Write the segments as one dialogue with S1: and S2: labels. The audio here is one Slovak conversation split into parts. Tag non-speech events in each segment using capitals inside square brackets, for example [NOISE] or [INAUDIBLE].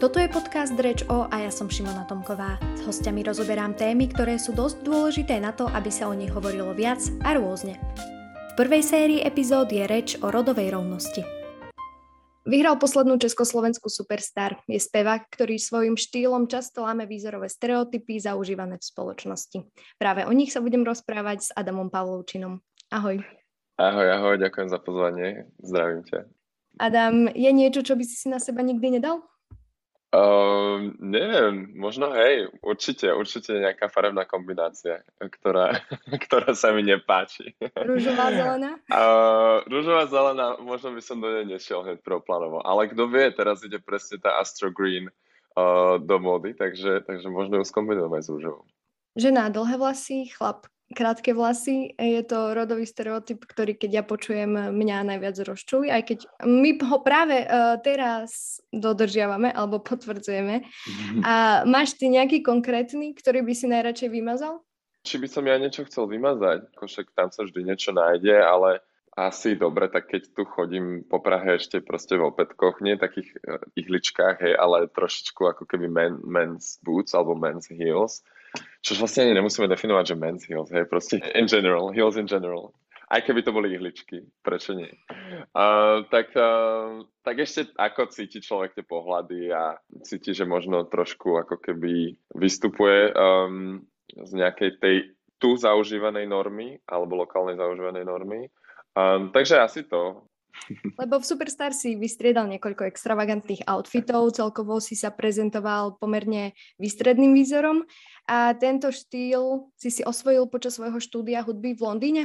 S1: Toto je podcast Reč o a ja som Šimona Tomková. S hostiami rozoberám témy, ktoré sú dosť dôležité na to, aby sa o nich hovorilo viac a rôzne. V prvej sérii epizód je reč o rodovej rovnosti. Vyhral poslednú československú superstar. Je spevák, ktorý svojim štýlom často láme výzorové stereotypy zaužívané v spoločnosti. Práve o nich sa budem rozprávať s Adamom Pavlovčinom. Ahoj.
S2: Ahoj, ahoj, ďakujem za pozvanie. Zdravím ťa.
S1: Adam, je niečo, čo by si si na seba nikdy nedal?
S2: Uh, neviem, možno hej, určite, určite nejaká farebná kombinácia, ktorá, [LAUGHS] ktorá sa mi nepáči.
S1: Rúžová zelená?
S2: Uh, rúžová zelená, možno by som do nej nešiel hneď prvoplánovo, ale kto vie, teraz ide presne tá Astro Green uh, do mody, takže, takže možno ju skombinujeme s rúžovou.
S1: Žena, dlhé vlasy, chlap, krátke vlasy. Je to rodový stereotyp, ktorý keď ja počujem, mňa najviac rozčúli, aj keď my ho práve uh, teraz dodržiavame alebo potvrdzujeme. A máš ty nejaký konkrétny, ktorý by si najradšej vymazal?
S2: Či by som ja niečo chcel vymazať, ako však tam sa vždy niečo nájde, ale asi dobre, tak keď tu chodím po Prahe ešte proste v opätkoch, nie takých uh, ihličkách, hej, ale trošičku ako keby men, men's boots alebo men's heels, čo vlastne ani nemusíme definovať, že men's heels, hej, proste in general, heels in general. Aj keby to boli ihličky, prečo nie? Uh, tak, uh, tak ešte ako cíti človek tie pohľady a cíti, že možno trošku ako keby vystupuje um, z nejakej tej tu zaužívanej normy alebo lokálnej zaužívanej normy. Um, takže asi to.
S1: Lebo v Superstar si vystriedal niekoľko extravagantných outfitov, celkovo si sa prezentoval pomerne výstredným výzorom a tento štýl si si osvojil počas svojho štúdia hudby v Londýne?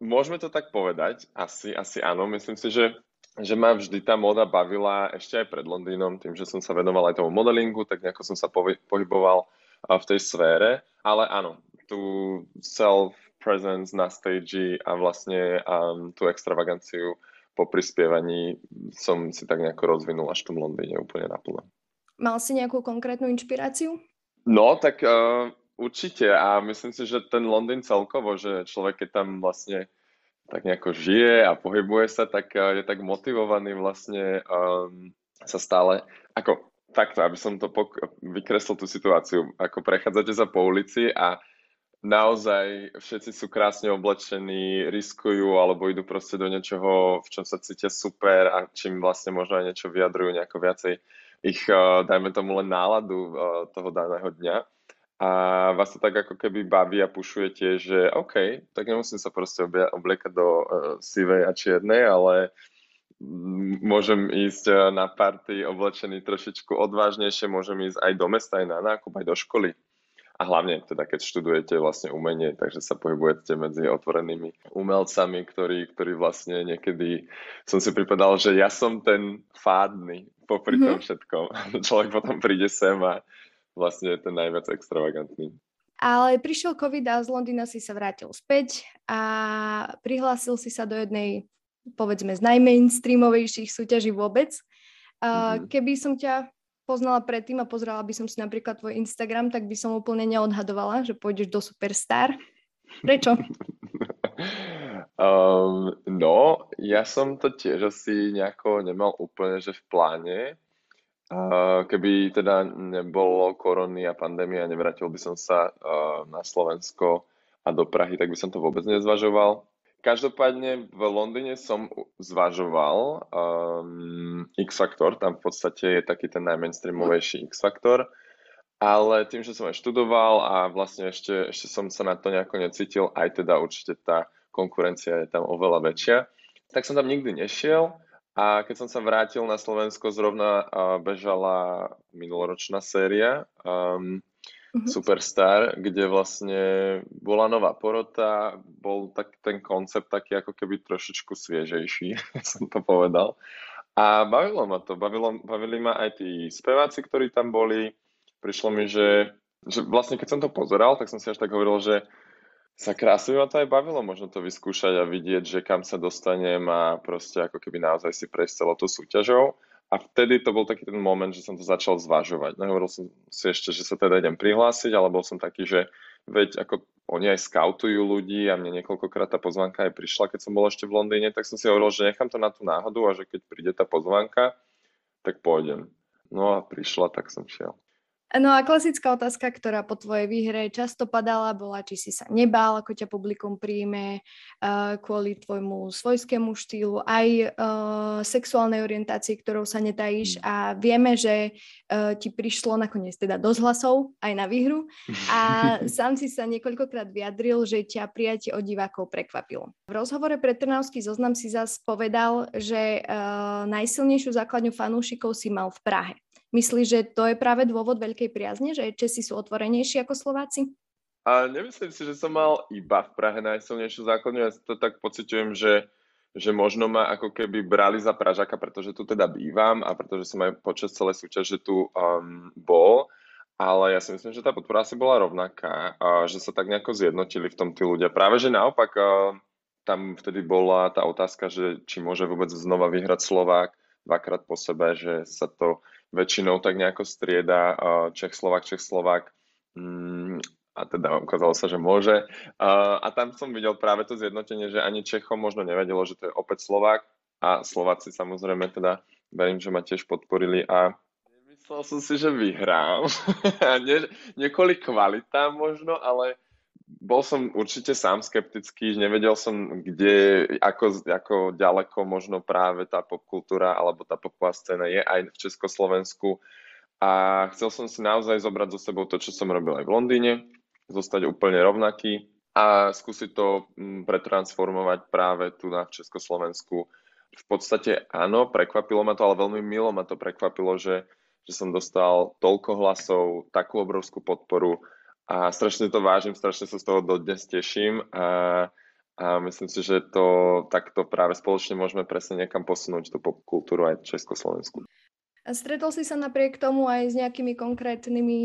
S2: Môžeme to tak povedať, asi, asi áno. Myslím si, že, že ma vždy tá moda bavila ešte aj pred Londýnom, tým, že som sa venoval aj tomu modelingu, tak nejako som sa pohyboval v tej sfére. Ale áno, tú self-presence na stage a vlastne um, tú extravaganciu po prispievaní som si tak nejako rozvinul až v tom Londýne úplne naplno.
S1: Mal si nejakú konkrétnu inšpiráciu?
S2: No, tak uh, určite a myslím si, že ten Londýn celkovo, že človek, keď tam vlastne tak nejako žije a pohybuje sa, tak uh, je tak motivovaný vlastne um, sa stále, ako takto, aby som to pok- vykreslil tú situáciu, ako prechádzate sa po ulici a naozaj všetci sú krásne oblečení, riskujú alebo idú proste do niečoho, v čom sa cítia super a čím vlastne možno aj niečo vyjadrujú nejako viacej ich, uh, dajme tomu len náladu uh, toho daného dňa. A vás to tak ako keby baví a pušuje tiež, že OK, tak nemusím sa proste obliekať do uh, sivej a čiernej, ale môžem ísť na party oblečený trošičku odvážnejšie, môžem ísť aj do mesta, aj na nákup, aj do školy a hlavne teda keď študujete vlastne umenie, takže sa pohybujete medzi otvorenými umelcami, ktorí, ktorí vlastne niekedy som si pripadal, že ja som ten fádny popri mm-hmm. tom všetkom. [LAUGHS] Človek potom príde sem a vlastne je ten najviac extravagantný.
S1: Ale prišiel COVID a z Londýna si sa vrátil späť a prihlásil si sa do jednej, povedzme, z najmainstreamovejších súťaží vôbec. Mm-hmm. Keby som ťa poznala predtým a pozrela by som si napríklad tvoj Instagram, tak by som úplne neodhadovala, že pôjdeš do Superstar. Prečo? [LAUGHS]
S2: um, no, ja som to tiež asi nejako nemal úplne, že v pláne. Uh, keby teda nebolo korony a pandémia, nevrátil by som sa uh, na Slovensko a do Prahy, tak by som to vôbec nezvažoval. Každopádne v Londýne som zvažoval um, X-Factor, tam v podstate je taký ten najmainstreamovejší X-Factor, ale tým, že som aj študoval a vlastne ešte, ešte som sa na to nejako necítil, aj teda určite tá konkurencia je tam oveľa väčšia, tak som tam nikdy nešiel. A keď som sa vrátil na Slovensko, zrovna uh, bežala minuloročná séria. Um, mm-hmm. Superstar, kde vlastne bola nová porota, bol tak, ten koncept taký ako keby trošičku sviežejší, [LAUGHS] som to povedal. A bavilo ma to, bavilo, bavili ma aj tí speváci, ktorí tam boli. Prišlo mi, že, že vlastne keď som to pozeral, tak som si až tak hovoril, že sa krásne ma to aj bavilo možno to vyskúšať a vidieť, že kam sa dostanem a proste ako keby naozaj si prejsť celou tú súťažou. A vtedy to bol taký ten moment, že som to začal zvažovať. Nehovoril som si ešte, že sa teda idem prihlásiť, ale bol som taký, že veď ako oni aj skautujú ľudí a mne niekoľkokrát tá pozvanka aj prišla, keď som bol ešte v Londýne, tak som si hovoril, že nechám to na tú náhodu a že keď príde tá pozvanka, tak pôjdem. No a prišla, tak som šiel.
S1: No a klasická otázka, ktorá po tvojej výhre často padala, bola, či si sa nebál, ako ťa publikum príjme uh, kvôli tvojmu svojskému štýlu, aj uh, sexuálnej orientácii, ktorou sa netajíš mm. a vieme, že uh, ti prišlo nakoniec teda dosť hlasov aj na výhru a [LAUGHS] sám si sa niekoľkokrát vyjadril, že ťa prijatie od divákov prekvapilo. V rozhovore pre Trnavský zoznam si zas povedal, že najsilnejšiu základňu fanúšikov si mal v Prahe. Myslíš, že to je práve dôvod veľkej priazne, že Česi sú otvorenejší ako Slováci?
S2: A nemyslím si, že som mal iba v Prahe najsilnejšiu základňu. Ja to tak pociťujem, že, že možno ma ako keby brali za Pražaka, pretože tu teda bývam a pretože som aj počas celej súťaže tu um, bol. Ale ja si myslím, že tá podpora asi bola rovnaká, a že sa tak nejako zjednotili v tom tí ľudia. Práve, že naopak uh, tam vtedy bola tá otázka, že či môže vôbec znova vyhrať Slovák dvakrát po sebe, že sa to väčšinou tak nejako strieda Čech, Slovak, Čech, Slovak. Mm, a teda ukázalo sa, že môže. A tam som videl práve to zjednotenie, že ani Čechom možno nevedelo, že to je opäť Slovák a Slováci samozrejme teda verím, že ma tiež podporili a myslel som si, že vyhrám. [LAUGHS] Nie, nie kvalitám možno, ale bol som určite sám skeptický, nevedel som, kde, ako, ako ďaleko možno práve tá popkultúra alebo tá popová scéna je aj v Československu. A chcel som si naozaj zobrať so sebou to, čo som robil aj v Londýne, zostať úplne rovnaký a skúsiť to mm, pretransformovať práve tu na Československu. V podstate áno, prekvapilo ma to, ale veľmi milo ma to prekvapilo, že, že som dostal toľko hlasov, takú obrovskú podporu a strašne to vážim, strašne sa z toho dodnes teším a, a myslím si, že to takto práve spoločne môžeme presne niekam posunúť tú popkultúru aj Československu.
S1: A stretol si sa napriek tomu aj s nejakými konkrétnymi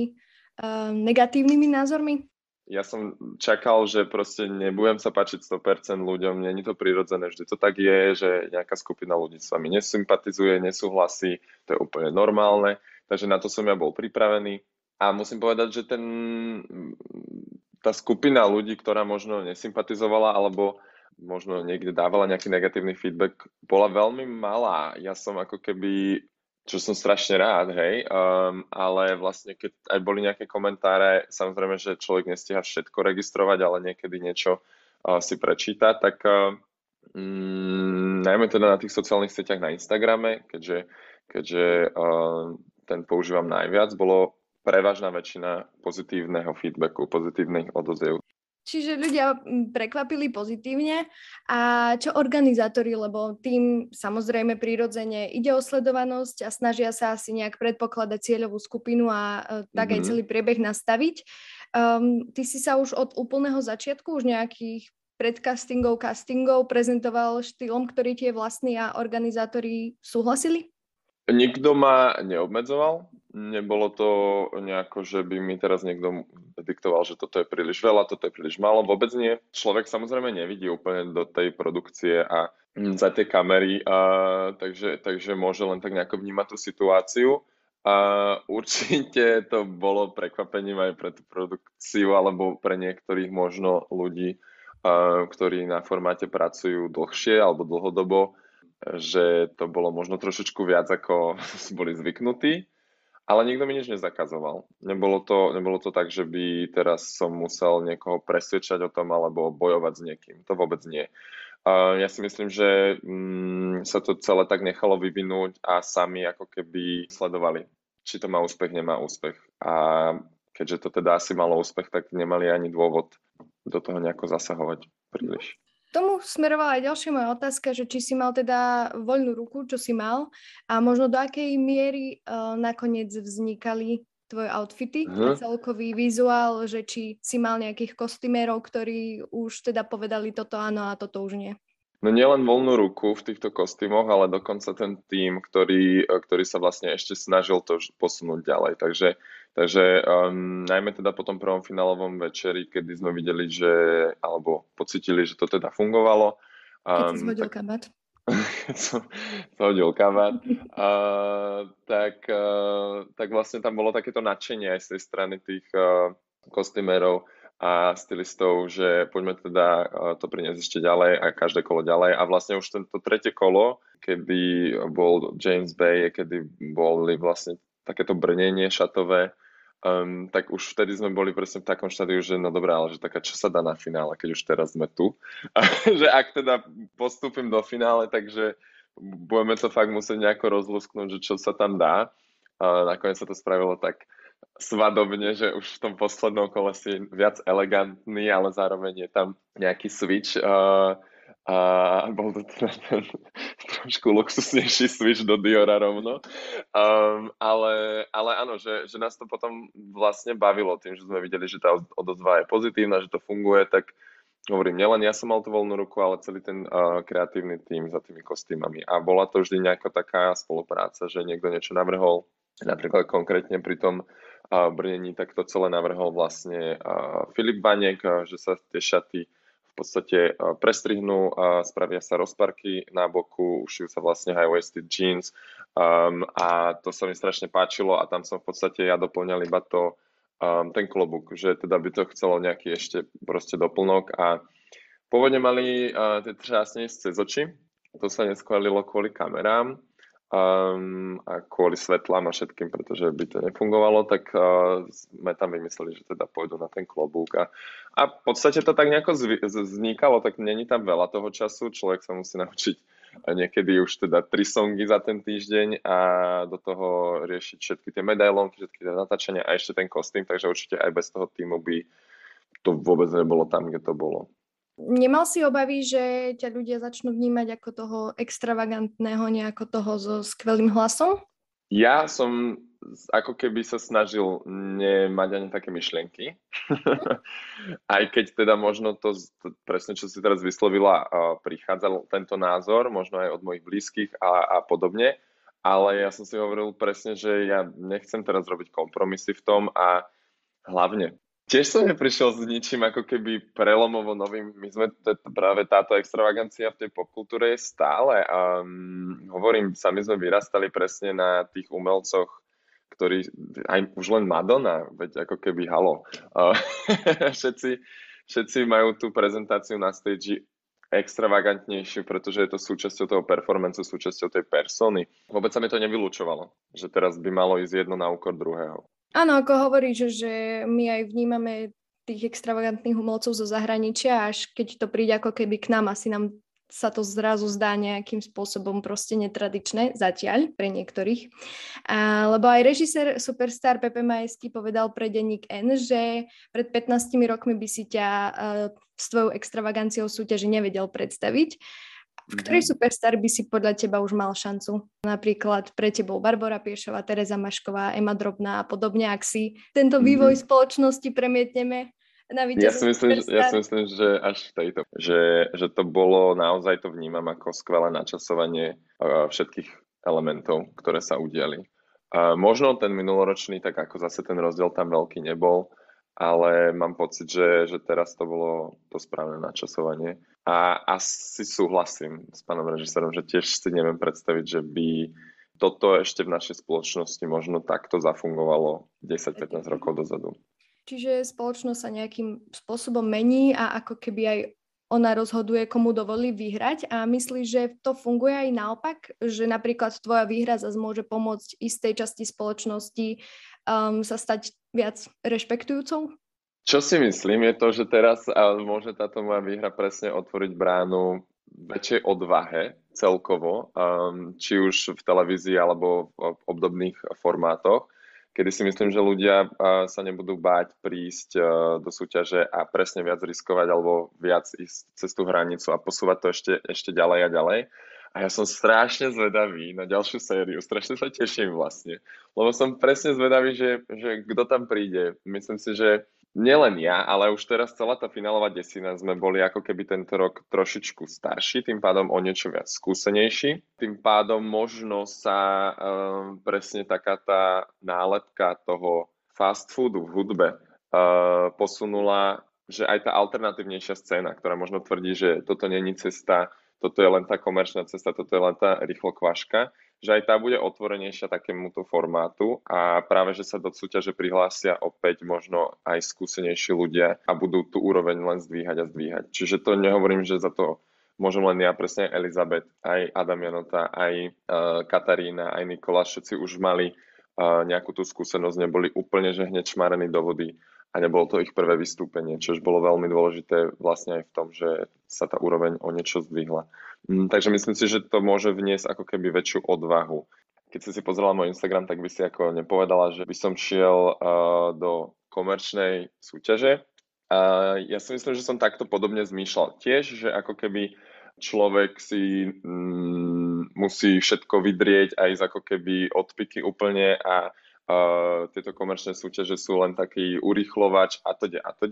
S1: uh, negatívnymi názormi?
S2: Ja som čakal, že proste nebudem sa páčiť 100% ľuďom, není to prirodzené, vždy to tak je, že nejaká skupina ľudí s vami nesympatizuje, nesúhlasí, to je úplne normálne, takže na to som ja bol pripravený a musím povedať, že ten, tá skupina ľudí, ktorá možno nesympatizovala alebo možno niekde dávala nejaký negatívny feedback, bola veľmi malá. Ja som ako keby, čo som strašne rád, hej, um, ale vlastne keď aj boli nejaké komentáre, samozrejme, že človek nestíha všetko registrovať, ale niekedy niečo uh, si prečíta, tak um, najmä teda na tých sociálnych sieťach na Instagrame, keďže, keďže uh, ten používam najviac, bolo prevažná väčšina pozitívneho feedbacku, pozitívnych odoziev.
S1: Čiže ľudia prekvapili pozitívne. A čo organizátori, lebo tým samozrejme prirodzene ide o sledovanosť a snažia sa asi nejak predpokladať cieľovú skupinu a uh, tak mm-hmm. aj mhm. celý priebeh nastaviť. Um, ty si sa už od úplného začiatku, už nejakých predcastingov, castingov prezentoval štýlom, ktorý tie vlastní a organizátori súhlasili?
S2: Nikto ma neobmedzoval, nebolo to nejako, že by mi teraz niekto diktoval, že toto je príliš veľa, toto je príliš málo, vôbec nie. Človek samozrejme nevidí úplne do tej produkcie a za tie kamery, a, takže, takže môže len tak nejako vnímať tú situáciu. A určite to bolo prekvapením aj pre tú produkciu alebo pre niektorých možno ľudí, a, ktorí na formáte pracujú dlhšie alebo dlhodobo, že to bolo možno trošičku viac, ako [LAUGHS] boli zvyknutí, ale nikto mi nič nezakazoval. Nebolo to, nebolo to tak, že by teraz som musel niekoho presvedčať o tom alebo bojovať s niekým. To vôbec nie. Ja si myslím, že mm, sa to celé tak nechalo vyvinúť a sami ako keby sledovali, či to má úspech, nemá úspech. A keďže to teda asi malo úspech, tak nemali ani dôvod do toho nejako zasahovať príliš
S1: tomu smerovala aj ďalšia moja otázka, že či si mal teda voľnú ruku, čo si mal a možno do akej miery uh, nakoniec vznikali tvoje outfity, uh-huh. celkový vizuál, že či si mal nejakých kostymérov, ktorí už teda povedali toto áno a toto už nie.
S2: No nielen voľnú ruku v týchto kostýmoch, ale dokonca ten tým, ktorý, ktorý sa vlastne ešte snažil to posunúť ďalej. Takže, takže um, najmä teda po tom prvom finálovom večeri, kedy sme videli, že, alebo pocitili, že to teda fungovalo.
S1: Um, keď si zhodil tak, kabát. [LAUGHS]
S2: keď som zhodil kabát, uh, [LAUGHS] tak, uh, tak vlastne tam bolo takéto nadšenie aj z tej strany tých uh, kostýmerov a stylistov, že poďme teda to priniesť ešte ďalej a každé kolo ďalej. A vlastne už tento tretie kolo, kedy bol James Bay, kedy boli vlastne takéto brnenie šatové, um, tak už vtedy sme boli presne v takom štádiu, že no dobré, ale že taká čo sa dá na finále, keď už teraz sme tu. A [LAUGHS] že ak teda postúpim do finále, takže budeme to fakt musieť nejako rozlusknúť, že čo sa tam dá. A nakoniec sa to spravilo tak svadobne, že už v tom poslednom kole si viac elegantný, ale zároveň je tam nejaký switch uh, a bol to teda ten [LAUGHS] trošku luxusnejší switch do Diora rovno. Um, ale, ale áno, že, že nás to potom vlastne bavilo tým, že sme videli, že tá odozva je pozitívna, že to funguje, tak hovorím, nielen ja som mal tú voľnú ruku, ale celý ten uh, kreatívny tým za tými kostýmami. A bola to vždy nejaká taká spolupráca, že niekto niečo navrhol, napríklad konkrétne pri tom brnení, tak to celé navrhol vlastne Filip Banek, že sa tie šaty podstate prestrihnú, spravia sa rozparky na boku, ušijú sa vlastne high-waisted jeans um, a to sa mi strašne páčilo a tam som v podstate ja doplňal iba to, um, ten klobúk, že teda by to chcelo nejaký ešte proste doplnok a pôvodne mali uh, tie třásne cez oči, to sa neschválilo kvôli kamerám, um, a kvôli svetlám a všetkým, pretože by to nefungovalo, tak uh, sme tam vymysleli, že teda pôjdu na ten klobúk. A, a v podstate to tak nejako zvy, vznikalo, tak není tam veľa toho času, človek sa musí [LAUGHS] naučiť niekedy už teda tri songy za ten týždeň a do toho riešiť všetky tie medailonky, všetky tie natáčania a ešte ten kostým, takže určite aj bez toho týmu by to vôbec nebolo tam, kde to bolo.
S1: Nemal si obavy, že ťa ľudia začnú vnímať ako toho extravagantného, nejako toho so skvelým hlasom?
S2: Ja som ako keby sa snažil nemať ani také myšlienky. [LAUGHS] Aj keď teda možno to, presne, čo si teraz vyslovila, prichádzal tento názor, možno aj od mojich blízkych a, a podobne. Ale ja som si hovoril presne, že ja nechcem teraz robiť kompromisy v tom a hlavne Tiež som neprišiel s ničím ako keby prelomovo novým. My sme t- práve táto extravagancia v tej popkultúre je stále. Um, hovorím, sami sme vyrastali presne na tých umelcoch, ktorí, aj už len Madonna, veď ako keby halo. Uh, [LAUGHS] všetci, všetci majú tú prezentáciu na stage extravagantnejšiu, pretože je to súčasťou toho performancu, súčasťou tej persony. Vôbec sa mi to nevylúčovalo, že teraz by malo ísť jedno na úkor druhého.
S1: Áno, ako hovoríš, že my aj vnímame tých extravagantných umelcov zo zahraničia, až keď to príde ako keby k nám, asi nám sa to zrazu zdá nejakým spôsobom proste netradičné, zatiaľ pre niektorých. A, lebo aj režisér Superstar Pepe Majský povedal pre denník N, že pred 15 rokmi by si ťa uh, s tvojou extravaganciou súťaži nevedel predstaviť. V ktorej mhm. superstar by si podľa teba už mal šancu? Napríklad pre tebou Barbara Piešová, Tereza Mašková, Ema Drobná a podobne, ak si tento mhm. vývoj mm-hmm. spoločnosti premietneme na
S2: ja si, myslím, ja si myslím, že až v tejto, že, že to bolo, naozaj to vnímam ako skvelé načasovanie všetkých elementov, ktoré sa udiali. A možno ten minuloročný, tak ako zase ten rozdiel tam veľký nebol, ale mám pocit, že, že teraz to bolo to správne načasovanie. A asi súhlasím s pánom režisérom, že tiež si neviem predstaviť, že by toto ešte v našej spoločnosti možno takto zafungovalo 10-15 rokov dozadu.
S1: Čiže spoločnosť sa nejakým spôsobom mení a ako keby aj ona rozhoduje, komu dovolí vyhrať a myslíš, že to funguje aj naopak, že napríklad tvoja výhra zase môže pomôcť istej časti spoločnosti um, sa stať viac rešpektujúcou?
S2: Čo si myslím je to, že teraz môže táto moja výhra presne otvoriť bránu väčšej odvahe celkovo, um, či už v televízii alebo v obdobných formátoch, kedy si myslím, že ľudia uh, sa nebudú báť prísť uh, do súťaže a presne viac riskovať alebo viac ísť cez tú hranicu a posúvať to ešte, ešte ďalej a ďalej. A ja som strašne zvedavý na ďalšiu sériu, strašne sa teším vlastne, lebo som presne zvedavý, že, že kto tam príde. Myslím si, že nielen ja, ale už teraz celá tá finálová desina sme boli ako keby tento rok trošičku starší, tým pádom o niečo viac skúsenejší. Tým pádom možno sa um, presne taká tá nálepka toho fast foodu v hudbe uh, posunula, že aj tá alternatívnejšia scéna, ktorá možno tvrdí, že toto není cesta toto je len tá komerčná cesta, toto je len tá rýchlo kvaška, že aj tá bude otvorenejšia takémuto formátu a práve, že sa do súťaže prihlásia opäť možno aj skúsenejší ľudia a budú tú úroveň len zdvíhať a zdvíhať. Čiže to nehovorím, že za to môžem len ja, presne Elizabeth, aj Adam Janota, aj uh, Katarína, aj Nikola, všetci už mali uh, nejakú tú skúsenosť, neboli úplne že hneď šmarení do vody a nebolo to ich prvé vystúpenie, čo bolo veľmi dôležité vlastne aj v tom, že sa tá úroveň o niečo zdvihla. Mm, takže myslím si, že to môže vniesť ako keby väčšiu odvahu. Keď si si pozrela môj Instagram, tak by si ako nepovedala, že by som šiel uh, do komerčnej súťaže. A ja si myslím, že som takto podobne zmýšľal. Tiež, že ako keby človek si mm, musí všetko vydrieť aj z ako keby odpiky úplne a tieto komerčné súťaže sú len taký urýchlovač a to a to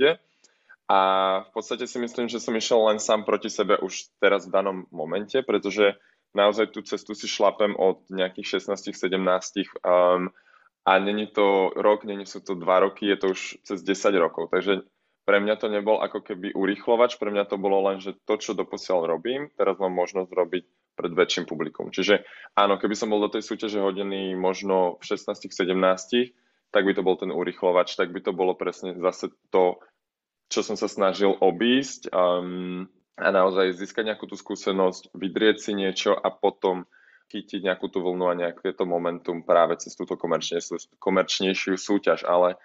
S2: a v podstate si myslím, že som išiel len sám proti sebe už teraz v danom momente, pretože naozaj tú cestu si šlapem od nejakých 16-17 um, a není to rok, není sú to dva roky, je to už cez 10 rokov. Takže pre mňa to nebol ako keby urýchlovač, pre mňa to bolo len, že to, čo doposiaľ robím, teraz mám možnosť robiť pred väčším publikum. Čiže áno, keby som bol do tej súťaže hodený možno v 16-17, tak by to bol ten urýchlovač, tak by to bolo presne zase to, čo som sa snažil obísť um, a naozaj získať nejakú tú skúsenosť, vydrieť si niečo a potom chytiť nejakú tú vlnu a nejaké to momentum práve cez túto komerčnejšiu súťaž, ale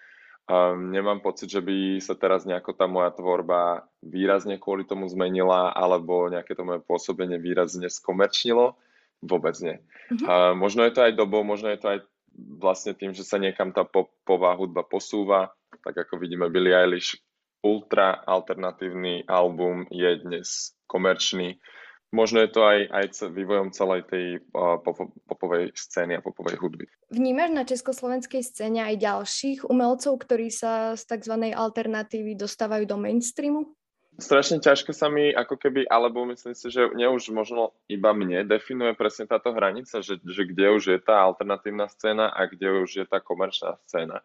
S2: um, nemám pocit, že by sa teraz nejako tá moja tvorba výrazne kvôli tomu zmenila alebo nejaké to moje pôsobenie výrazne skomerčnilo. Vôbec nie. Mm-hmm. Uh, možno je to aj dobou, možno je to aj vlastne tým, že sa niekam tá popová hudba posúva, tak ako vidíme Billie Eilish ultra alternatívny album je dnes komerčný. Možno je to aj, aj vývojom celej tej uh, pop, popovej scény a popovej hudby.
S1: Vnímaš na československej scéne aj ďalších umelcov, ktorí sa z tzv. alternatívy dostávajú do mainstreamu?
S2: Strašne ťažko sa mi ako keby, alebo myslím si, že nie už možno iba mne definuje presne táto hranica, že, že kde už je tá alternatívna scéna a kde už je tá komerčná scéna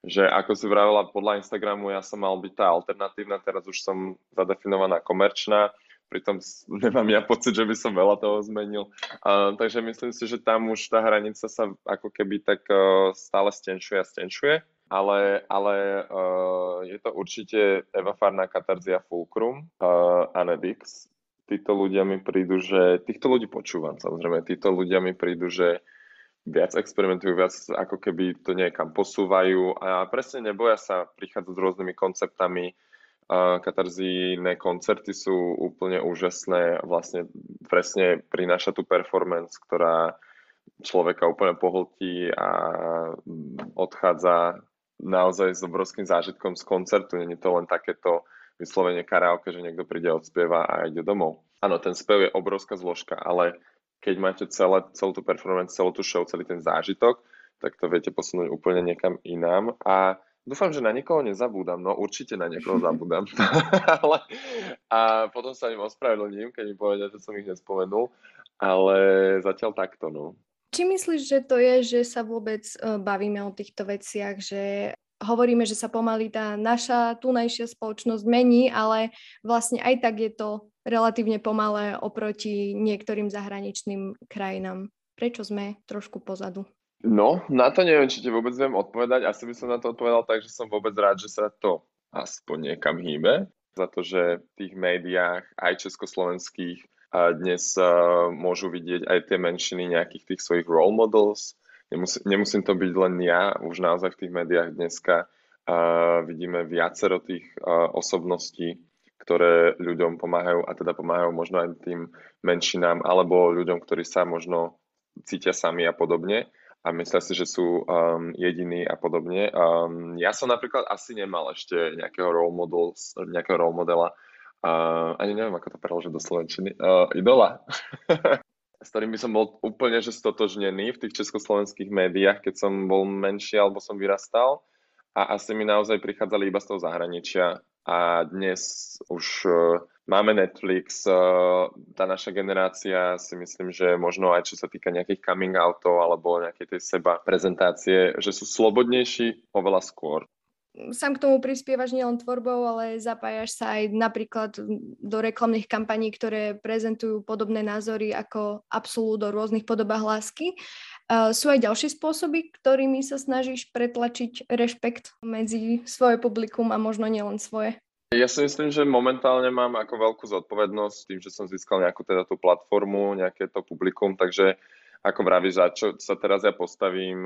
S2: že ako si vravela podľa Instagramu, ja som mal byť tá alternatívna, teraz už som zadefinovaná komerčná, pritom nemám ja pocit, že by som veľa toho zmenil. Uh, takže myslím si, že tam už tá hranica sa ako keby tak uh, stále stenšuje a stenšuje, ale, ale uh, je to určite Eva Farná Katarzia Fulcrum uh, a Nedix. Títo ľudia mi prídu, že týchto ľudí počúvam samozrejme, títo ľudia mi prídu, že viac experimentujú, viac ako keby to niekam posúvajú a presne neboja sa prichádzať s rôznymi konceptami. Katarzíne koncerty sú úplne úžasné, vlastne presne prináša tú performance, ktorá človeka úplne pohltí a odchádza naozaj s obrovským zážitkom z koncertu. Není to len takéto vyslovene karaoke, že niekto príde, odspieva a ide domov. Áno, ten spev je obrovská zložka, ale keď máte celé, celú tú performance, celú tú show, celý ten zážitok, tak to viete posunúť úplne niekam inám. A dúfam, že na nikoho nezabúdam. No určite na niekoho [LAUGHS] zabúdam. [LAUGHS] ale, a potom sa im ospravedlním, keď mi povedia, že som ich nespomenul. Ale zatiaľ takto, no.
S1: Či myslíš, že to je, že sa vôbec uh, bavíme o týchto veciach, že hovoríme, že sa pomaly tá naša tunajšia spoločnosť mení, ale vlastne aj tak je to relatívne pomalé oproti niektorým zahraničným krajinám. Prečo sme trošku pozadu?
S2: No, na to neviem, či ti vôbec viem odpovedať. Asi by som na to odpovedal tak, že som vôbec rád, že sa to aspoň niekam hýbe. Za to, že v tých médiách, aj československých, dnes môžu vidieť aj tie menšiny nejakých tých svojich role models. Nemusí, nemusím to byť len ja, už naozaj v tých médiách dneska vidíme viacero tých osobností, ktoré ľuďom pomáhajú a teda pomáhajú možno aj tým menšinám alebo ľuďom, ktorí sa možno cítia sami a podobne a myslia si, že sú um, jediní a podobne. Um, ja som napríklad asi nemal ešte nejakého role, model, nejakého role modela, uh, ani neviem, ako to preložiť do slovenčiny, uh, idola, [LAUGHS] s ktorým by som bol úplne že stotožnený v tých československých médiách, keď som bol menší alebo som vyrastal. A asi mi naozaj prichádzali iba z toho zahraničia a dnes už e, máme Netflix, e, tá naša generácia si myslím, že možno aj čo sa týka nejakých coming outov alebo nejakej tej seba prezentácie, že sú slobodnejší oveľa skôr.
S1: sám k tomu prispievaš nielen tvorbou, ale zapájaš sa aj napríklad do reklamných kampaní, ktoré prezentujú podobné názory ako absolút o rôznych podobách lásky. Uh, sú aj ďalšie spôsoby, ktorými sa snažíš pretlačiť rešpekt medzi svoje publikum a možno nielen svoje?
S2: Ja si myslím, že momentálne mám ako veľkú zodpovednosť tým, že som získal nejakú teda tú platformu, nejaké to publikum, takže ako vravíš, za čo sa teraz ja postavím,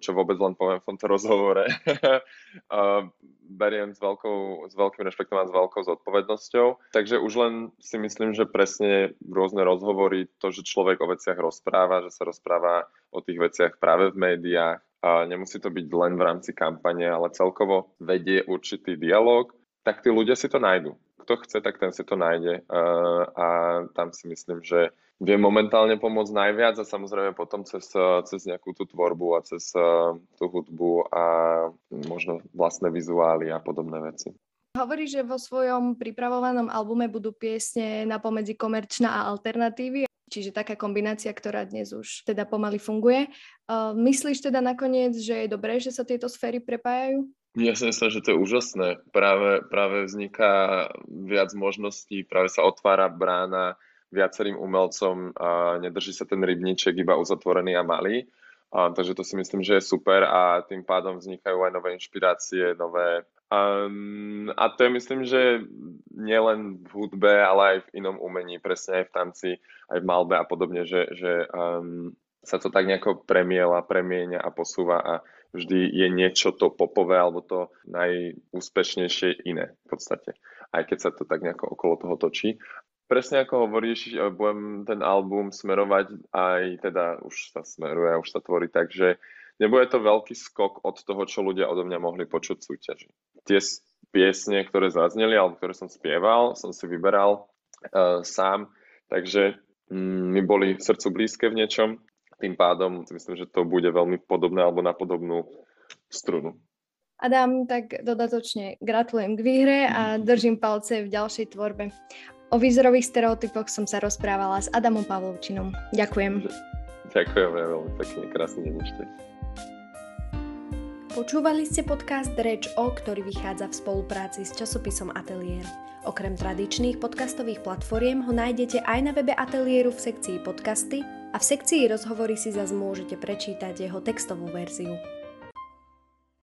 S2: čo vôbec len poviem v tomto rozhovore, [LAUGHS] beriem s, veľkou, s veľkým rešpektom a s veľkou zodpovednosťou. Takže už len si myslím, že presne rôzne rozhovory, to, že človek o veciach rozpráva, že sa rozpráva o tých veciach práve v médiách, a nemusí to byť len v rámci kampane, ale celkovo vedie určitý dialog, tak tí ľudia si to nájdu. Kto chce, tak ten si to nájde. A tam si myslím, že vie momentálne pomôcť najviac a samozrejme potom cez, cez nejakú tú tvorbu a cez tú hudbu a možno vlastné vizuály a podobné veci.
S1: Hovorí, že vo svojom pripravovanom albume budú piesne na pomedzi komerčná a alternatívy, čiže taká kombinácia, ktorá dnes už teda pomaly funguje. Myslíš teda nakoniec, že je dobré, že sa tieto sféry prepájajú?
S2: Ja si myslím, že to je úžasné. Práve, práve vzniká viac možností, práve sa otvára brána viacerým umelcom a nedrží sa ten rybníček iba uzatvorený a malý. A, takže to si myslím, že je super a tým pádom vznikajú aj nové inšpirácie, nové... Um, a to je myslím, že nielen v hudbe, ale aj v inom umení, presne aj v tanci, aj v malbe a podobne, že, že um, sa to tak nejako premiela, premieňa a posúva a vždy je niečo to popové alebo to najúspešnejšie iné v podstate. Aj keď sa to tak nejako okolo toho točí presne ako hovoríš, budem ten album smerovať aj teda už sa smeruje, už sa tvorí tak, že nebude to veľký skok od toho, čo ľudia odo mňa mohli počuť v súťaži. Tie piesne, ktoré zazneli alebo ktoré som spieval, som si vyberal uh, sám, takže mm, mi boli srdcu blízke v niečom, tým pádom myslím, že to bude veľmi podobné alebo na podobnú strunu.
S1: Adam, tak dodatočne gratulujem k výhre a držím palce v ďalšej tvorbe. O výzorových stereotypoch som sa rozprávala s Adamom Pavlovčinom. Ďakujem.
S2: Ďakujem veľmi pekne, krásny deň ešte.
S1: Počúvali ste podcast Reč O, ktorý vychádza v spolupráci s časopisom Atelier. Okrem tradičných podcastových platformiem ho nájdete aj na webe Ateliéru v sekcii podcasty a v sekcii rozhovory si zase môžete prečítať jeho textovú verziu.